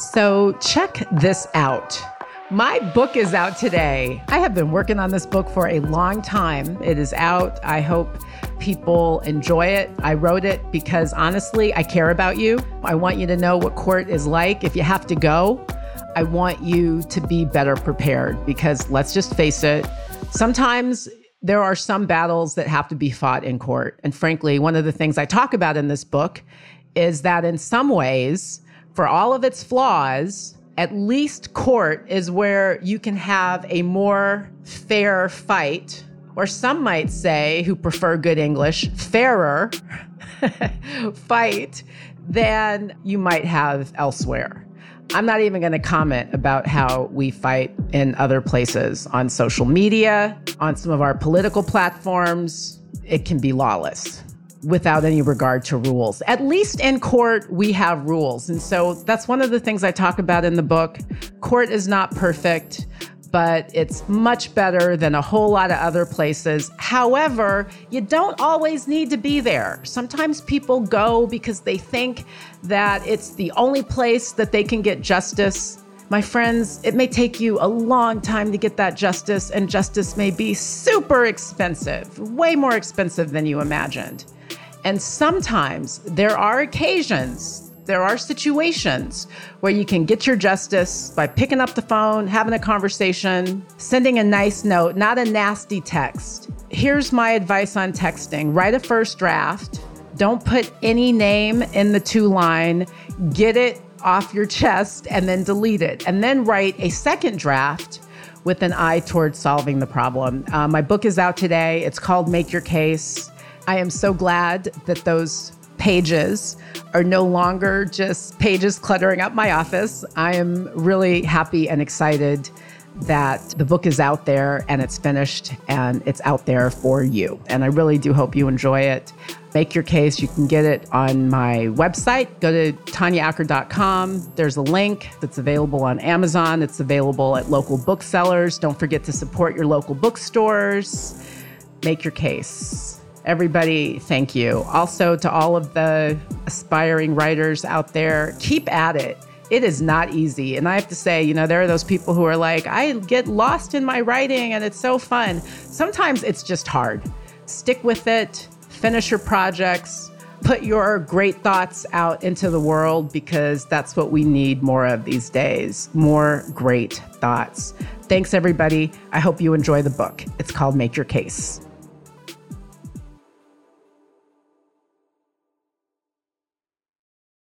So, check this out. My book is out today. I have been working on this book for a long time. It is out. I hope people enjoy it. I wrote it because honestly, I care about you. I want you to know what court is like. If you have to go, I want you to be better prepared because let's just face it, sometimes there are some battles that have to be fought in court. And frankly, one of the things I talk about in this book is that in some ways, for all of its flaws, at least court is where you can have a more fair fight, or some might say, who prefer good English, fairer fight than you might have elsewhere. I'm not even going to comment about how we fight in other places on social media, on some of our political platforms. It can be lawless without any regard to rules. At least in court, we have rules. And so that's one of the things I talk about in the book. Court is not perfect, but it's much better than a whole lot of other places. However, you don't always need to be there. Sometimes people go because they think that it's the only place that they can get justice. My friends, it may take you a long time to get that justice, and justice may be super expensive, way more expensive than you imagined. And sometimes there are occasions, there are situations where you can get your justice by picking up the phone, having a conversation, sending a nice note, not a nasty text. Here's my advice on texting write a first draft. Don't put any name in the to line. Get it off your chest and then delete it. And then write a second draft with an eye towards solving the problem. Uh, my book is out today. It's called Make Your Case. I am so glad that those pages are no longer just pages cluttering up my office. I am really happy and excited that the book is out there and it's finished and it's out there for you. And I really do hope you enjoy it. Make your case. You can get it on my website. Go to tanyaacker.com. There's a link that's available on Amazon. It's available at local booksellers. Don't forget to support your local bookstores. Make your case. Everybody, thank you. Also, to all of the aspiring writers out there, keep at it. It is not easy. And I have to say, you know, there are those people who are like, I get lost in my writing and it's so fun. Sometimes it's just hard. Stick with it, finish your projects, put your great thoughts out into the world because that's what we need more of these days more great thoughts. Thanks, everybody. I hope you enjoy the book. It's called Make Your Case.